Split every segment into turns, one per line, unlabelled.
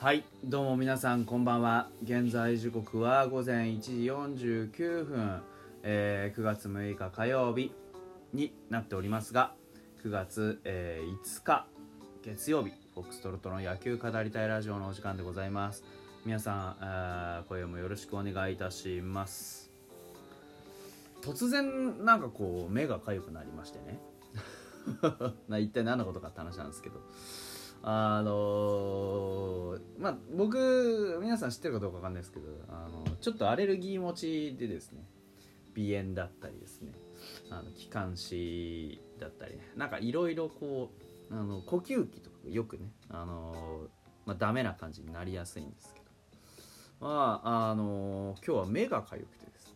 はいどうも皆さんこんばんは。現在時刻は午前1時49分、えー9月6日火曜日になっておりますが9月、えー5日月曜日フォックストロットの野球語りたいラジオのお時間でございます。皆さん、あー今夜もよろしくお願いいたします。突然なんかこう目が痒くなりましてね。な一体何のことかって話なんですけどあのまあ僕皆さん知ってるかどうかわかんないですけどあのちょっとアレルギー持ちでですね鼻炎だったりですねあの気管支だったりねなんかいろいろこうあの呼吸器とかよくねあのまあ、ダメな感じになりやすいんですけど。まああの今日は目が痒くてですね。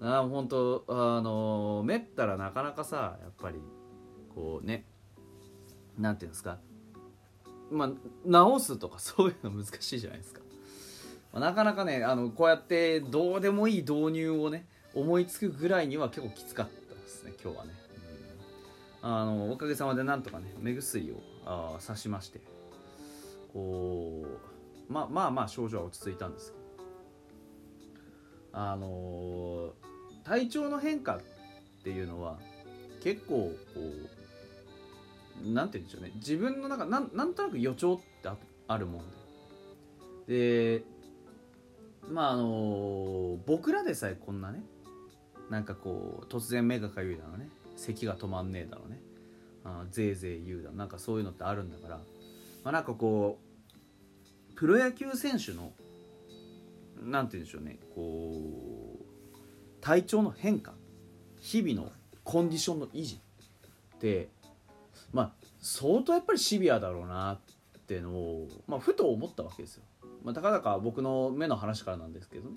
あ本当あのめったらなかなかさやっぱりこうねなんていうんですか？まあ直すとかそういうの難しいじゃないですか、まあなかなかねあのこうやってどうでもいい導入をね思いつくぐらいには結構きつかったですね今日はね、うん。あのおかげさまでなんとかね目薬をあ刺しまして。こうまあまあまあ症状は落ち着いたんですけど。あの体調の変化っていうのは結構こうなんて言うんでしょうね。自分の中なんなんとなく予兆ってあるもんで。でまああの僕らでさえこんなねなんかこう突然目がかゆいだのね。咳が止まんねえだのね。あぜいぜい言うだのなんかそういうのってあるんだから。まあなんかこうプロ野球選手のなんて言うんでしょうね。こう体調の変化。日々のコンディションの維持ってまあ相当やっぱりシビアだろうなっていうのを、まあ、ふと思ったわけですよ。まあ、たかだか僕の目の話からなんですけど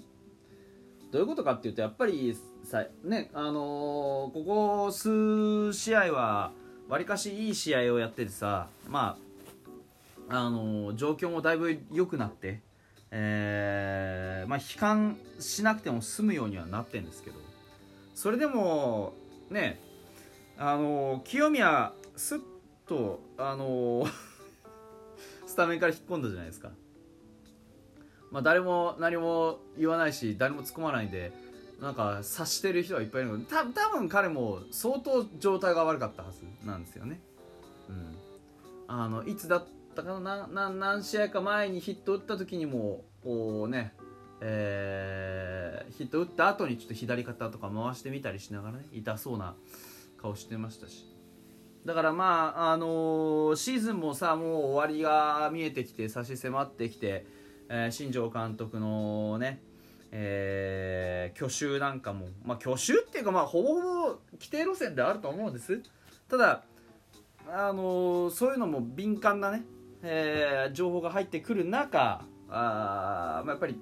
どういうことかっていうとやっぱりさねあのーここ数試合はわりかしいい試合をやっててさまああのー状況もだいぶ良くなってえーまあ、悲観しなくても済むようにはなってるんですけどそれでもねあの清宮すっとあの スタメンから引っ込んだじゃないですか、まあ、誰も何も言わないし誰も突っ込まないんでなんか察してる人はいっぱいいるけどた多分彼も相当状態が悪かったはずなんですよね、うん、あのいつだったかなな何試合か前にヒット打った時にもこうね、えーヒット打った後にちょっと左肩とか回してみたりしながらね痛そうな顔してましたし。だからまああのーシーズンもさもう終わりが見えてきて差し迫ってきて、えー新庄監督のねえー去就なんかも、まあ、去就っていうか、まあ、ほぼほぼ規定路線であると思うんです。ただ、あのーそういうのも敏感なね、えー情報が入ってくる中あ、まあ、やっぱり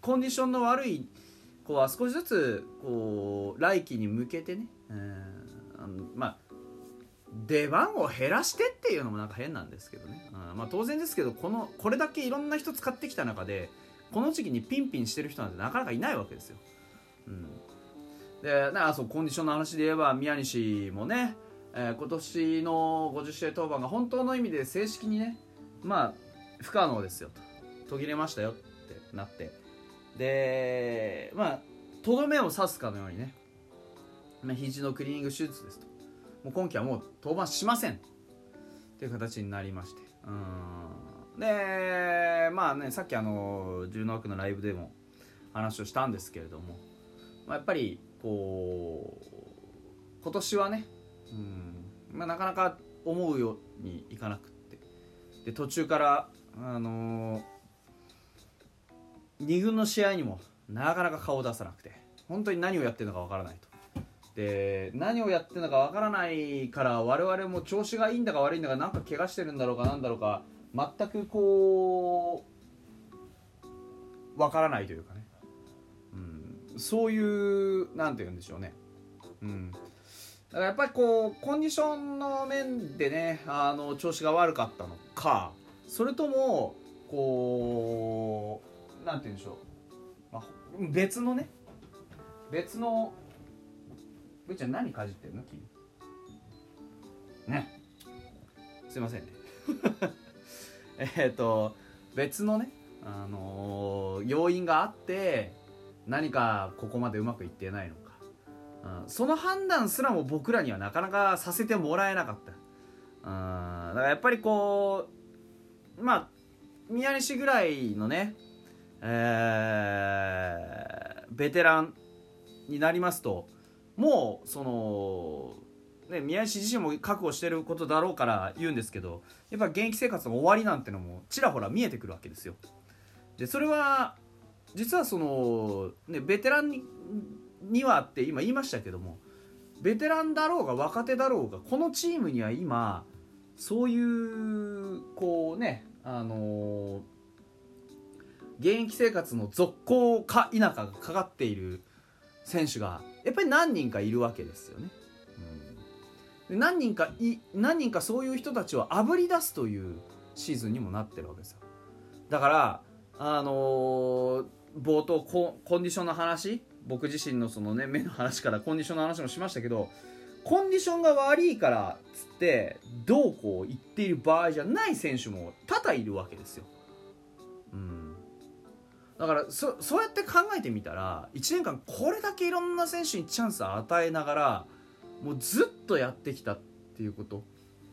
コンディションの悪い子は少しずつこう来季に向けてね、えーあのまあ出番を減らしてっていうのもなんか変なんですけどね、うん。まあ、当然ですけどこのこれだけいろんな人使ってきた中でこの時期にピンピンしてる人なんてなかなかいないわけですよ。うん、でなそうコンディションの話で言えば宮西もね、えー今年の50試合登板が本当の意味で正式にねまあ不可能ですよと。途切れましたよってなって。でまあとどめを刺すかのようにね、まあ、肘のクリーニング手術ですと。もう今季はもう登板しません。っていう形になりまして。うん。でまあねさっきあの十ノ区のライブでも話をしたんですけれども、まあ、やっぱりこう今年はね、うん。まあ、なかなか思うようにいかなくって。で途中からあの2軍の試合にもなかなか顔を出さなくて。本当に何をやってるのかわからないと。で何をやってるのかわからないから我々も調子がいいんだか悪いんだかなんか怪我してるんだろうかなんだろうか全くこうわからないというかね、うん、そういうなんて言うんでしょうね、うん、だからやっぱりこうコンディションの面でねあの調子が悪かったのかそれともこうなんて言うんでしょう、まあ、別のね。別のぶーちゃん何かじってんの？君。ね。すいません。ね えっと別のね、あのー要因があって何かここまでうまくいってないのか、うん、その判断すらも僕らにはなかなかさせてもらえなかった、うん、だからやっぱりこうまあ宮西ぐらいのね、えーベテランになりますともうその、ね、宮西自身も覚悟してることだろうから言うんですけどやっぱ現役生活の終わりなんてのもちらほら見えてくるわけですよ。でそれは実はその、ね、ベテランににはって今言いましたけどもベテランだろうが若手だろうがこのチームには今そういうこうねあの現役生活の続行か否かがかかっている選手がやっぱり何人かいるわけですよね。うん、何人かい何人かそういう人たちをあぶり出すというシーズンにもなってるわけですよ。だからあのー冒頭ココンディションの話僕自身のそのね 目の話からコンディションの話もしましたけどコンディションが悪いからっつってどうこう言っている場合じゃない選手も多々いるわけですよ。うんだからそそうやって考えてみたら1年間これだけいろんな選手にチャンスを与えながらもうずっとやってきたっていうこと。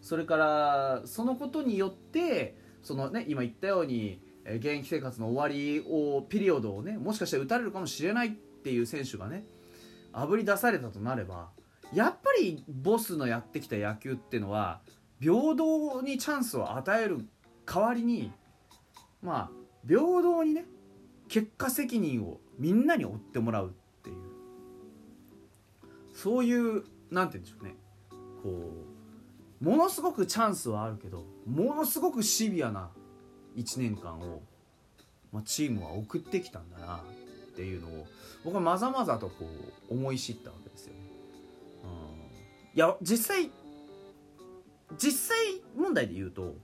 それからそのことによってその、ね、今言ったように現役生活の終わりをピリオドをねもしかしたら打たれるかもしれないっていう選手がねあぶり出されたとなればやっぱりボスのやってきた野球っていうのは平等にチャンスを与える代わりにまあ平等にね結果責任をみんなに負ってもらうっていう。そういうなんて言うんでしょうね。こうものすごくチャンスはあるけどものすごくシビアな1年間を、まあ、チームは送ってきたんだなっていうのを僕はまざまざとこう思い知ったわけですよね。うん、いや実際実際問題で言うと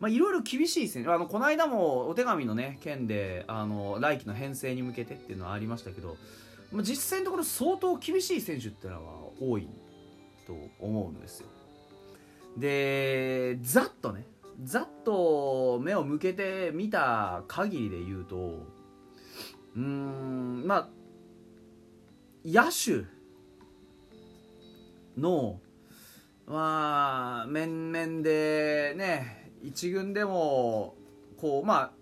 まあ、いろいろ厳しい選手あのこの間もお手紙のね件であの来季の編成に向けてっていうのはありましたけど、まあ、実際のところ相当厳しい選手っていうのは多いと思うんですよ。でざっとねざっと目を向けてみた限りで言うとうーんまあ野手のまあ面々でね一軍でもこうまあ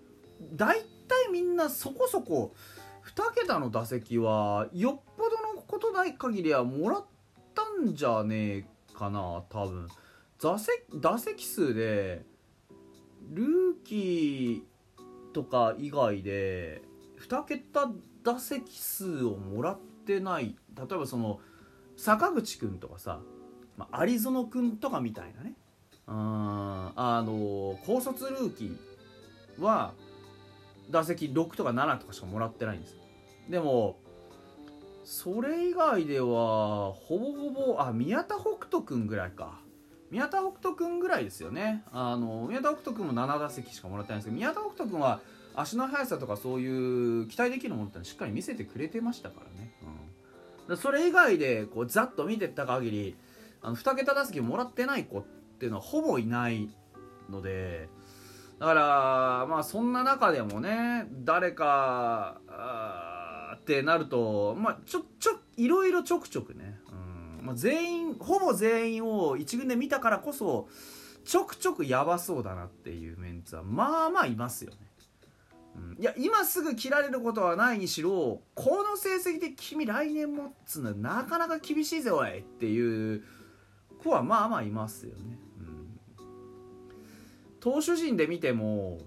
大体みんなそこそこ2桁の打席はよっぽどのことない限りはもらったんじゃねえかな多分。打席打席数でルーキーとか以外で2桁打席数をもらってない例えばその坂口君とかさ、まあ、有園君とかみたいなね。あの高卒ルーキーは打席6とか7とかしかもらってないんです。でもそれ以外ではほぼほぼあ宮田北斗君ぐらいか。宮田北斗君ぐらいですよね。あの宮田北斗君も7打席しかもらってないんですけど宮田北斗君は足の速さとかそういう期待できるものってしっかり見せてくれてましたからね、うん、それ以外でこうざっと見てった限りあの2桁打席もらってない子っっていうのはほぼいないのでだからまあそんな中でもね誰かってなるとまあちょちょいろいろちょくちょくね、うんまあ、全員ほぼ全員を一軍で見たからこそちょくちょくやばそうだなっていうメンツはまあまあいますよね。うん、いや今すぐ切られることはないにしろこの成績で君来年もっつうのはなかなか厳しいぜおいっていう子はまあまあいますよね。投手陣で見ても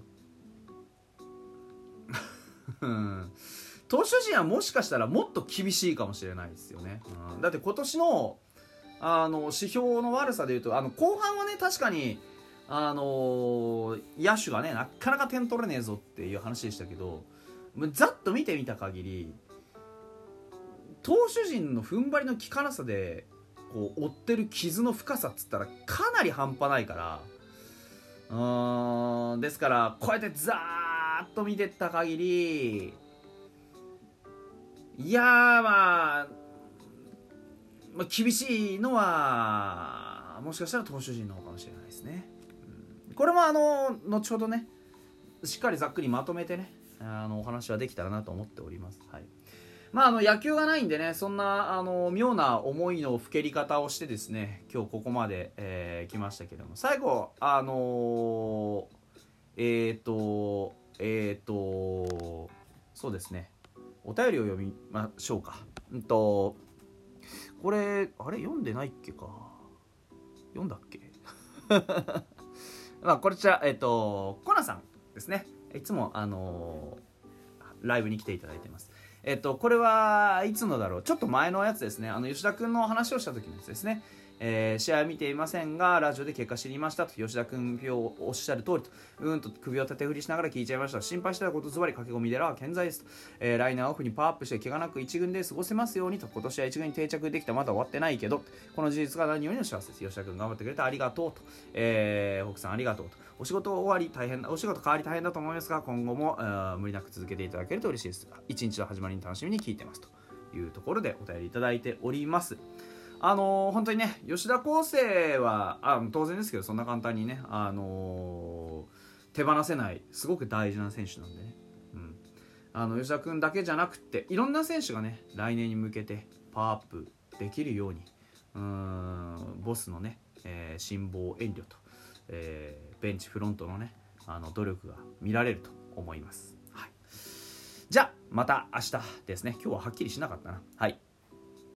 投手陣はもしかしたらもっと厳しいかもしれないですよね、うん、だって今年のあの指標の悪さでいうとあの後半はね確かにあの野手がねなかなか点取れねえぞっていう話でしたけどざっと見てみた限り投手陣の踏ん張りの効かなさでこう追ってる傷の深さっつったらかなり半端ないからうんですからこうやってザーッと見てった限りいやまあ、まあ、厳しいのはもしかしたら投手陣の方かもしれないですね。これもあの後ほどねしっかりざっくりまとめてねあのお話はできたらなと思っております。はいまあ、あの野球がないんでねそんなあの妙な思いのふけり方をしてですね今日ここまで、えー、来ましたけども。最後あのー、えっ、とえっ、とそうですね。お便りを読みましょうか。うんとこれあれ？読んでないっけか。読んだっけ？まあこちらえっ、とコナさんですね。いつもあのライブに来ていただいてます。えっと、これはいつのだろう？ちょっと前のやつですね。あの吉田君の話をした時のやつですね。えー、試合は見ていませんがラジオで結果知りましたと吉田君をおっしゃる通りとうんと首を縦振りしながら聞いちゃいました。心配してたことズバリ駆け込みでらは健在ですと、えー、来年はオフにパワーアップして怪我なく1軍で過ごせますようにと今年は1軍に定着できた。まだ終わってないけど。この事実が何よりの幸せです。吉田君頑張ってくれてありがとうと、えー、北さんありがとうと。お仕事終わり大変お仕事変わり大変だと思いますが今後も無理なく続けていただけると嬉しいです。一日の始まりに楽しみに聞いてますというところでお便りいただいております。あのー、本当にね吉田康生はあ当然ですけどそんな簡単にね、あのー、手放せないすごく大事な選手なんでね、うん、あの吉田君だけじゃなくていろんな選手がね来年に向けてパワーアップできるようにうんボスのね、えー、辛抱遠慮と、えー、ベンチフロントのねあの努力が見られると思います、はい、じゃあまた明日ですね。今日ははっきりしなかったな。はい。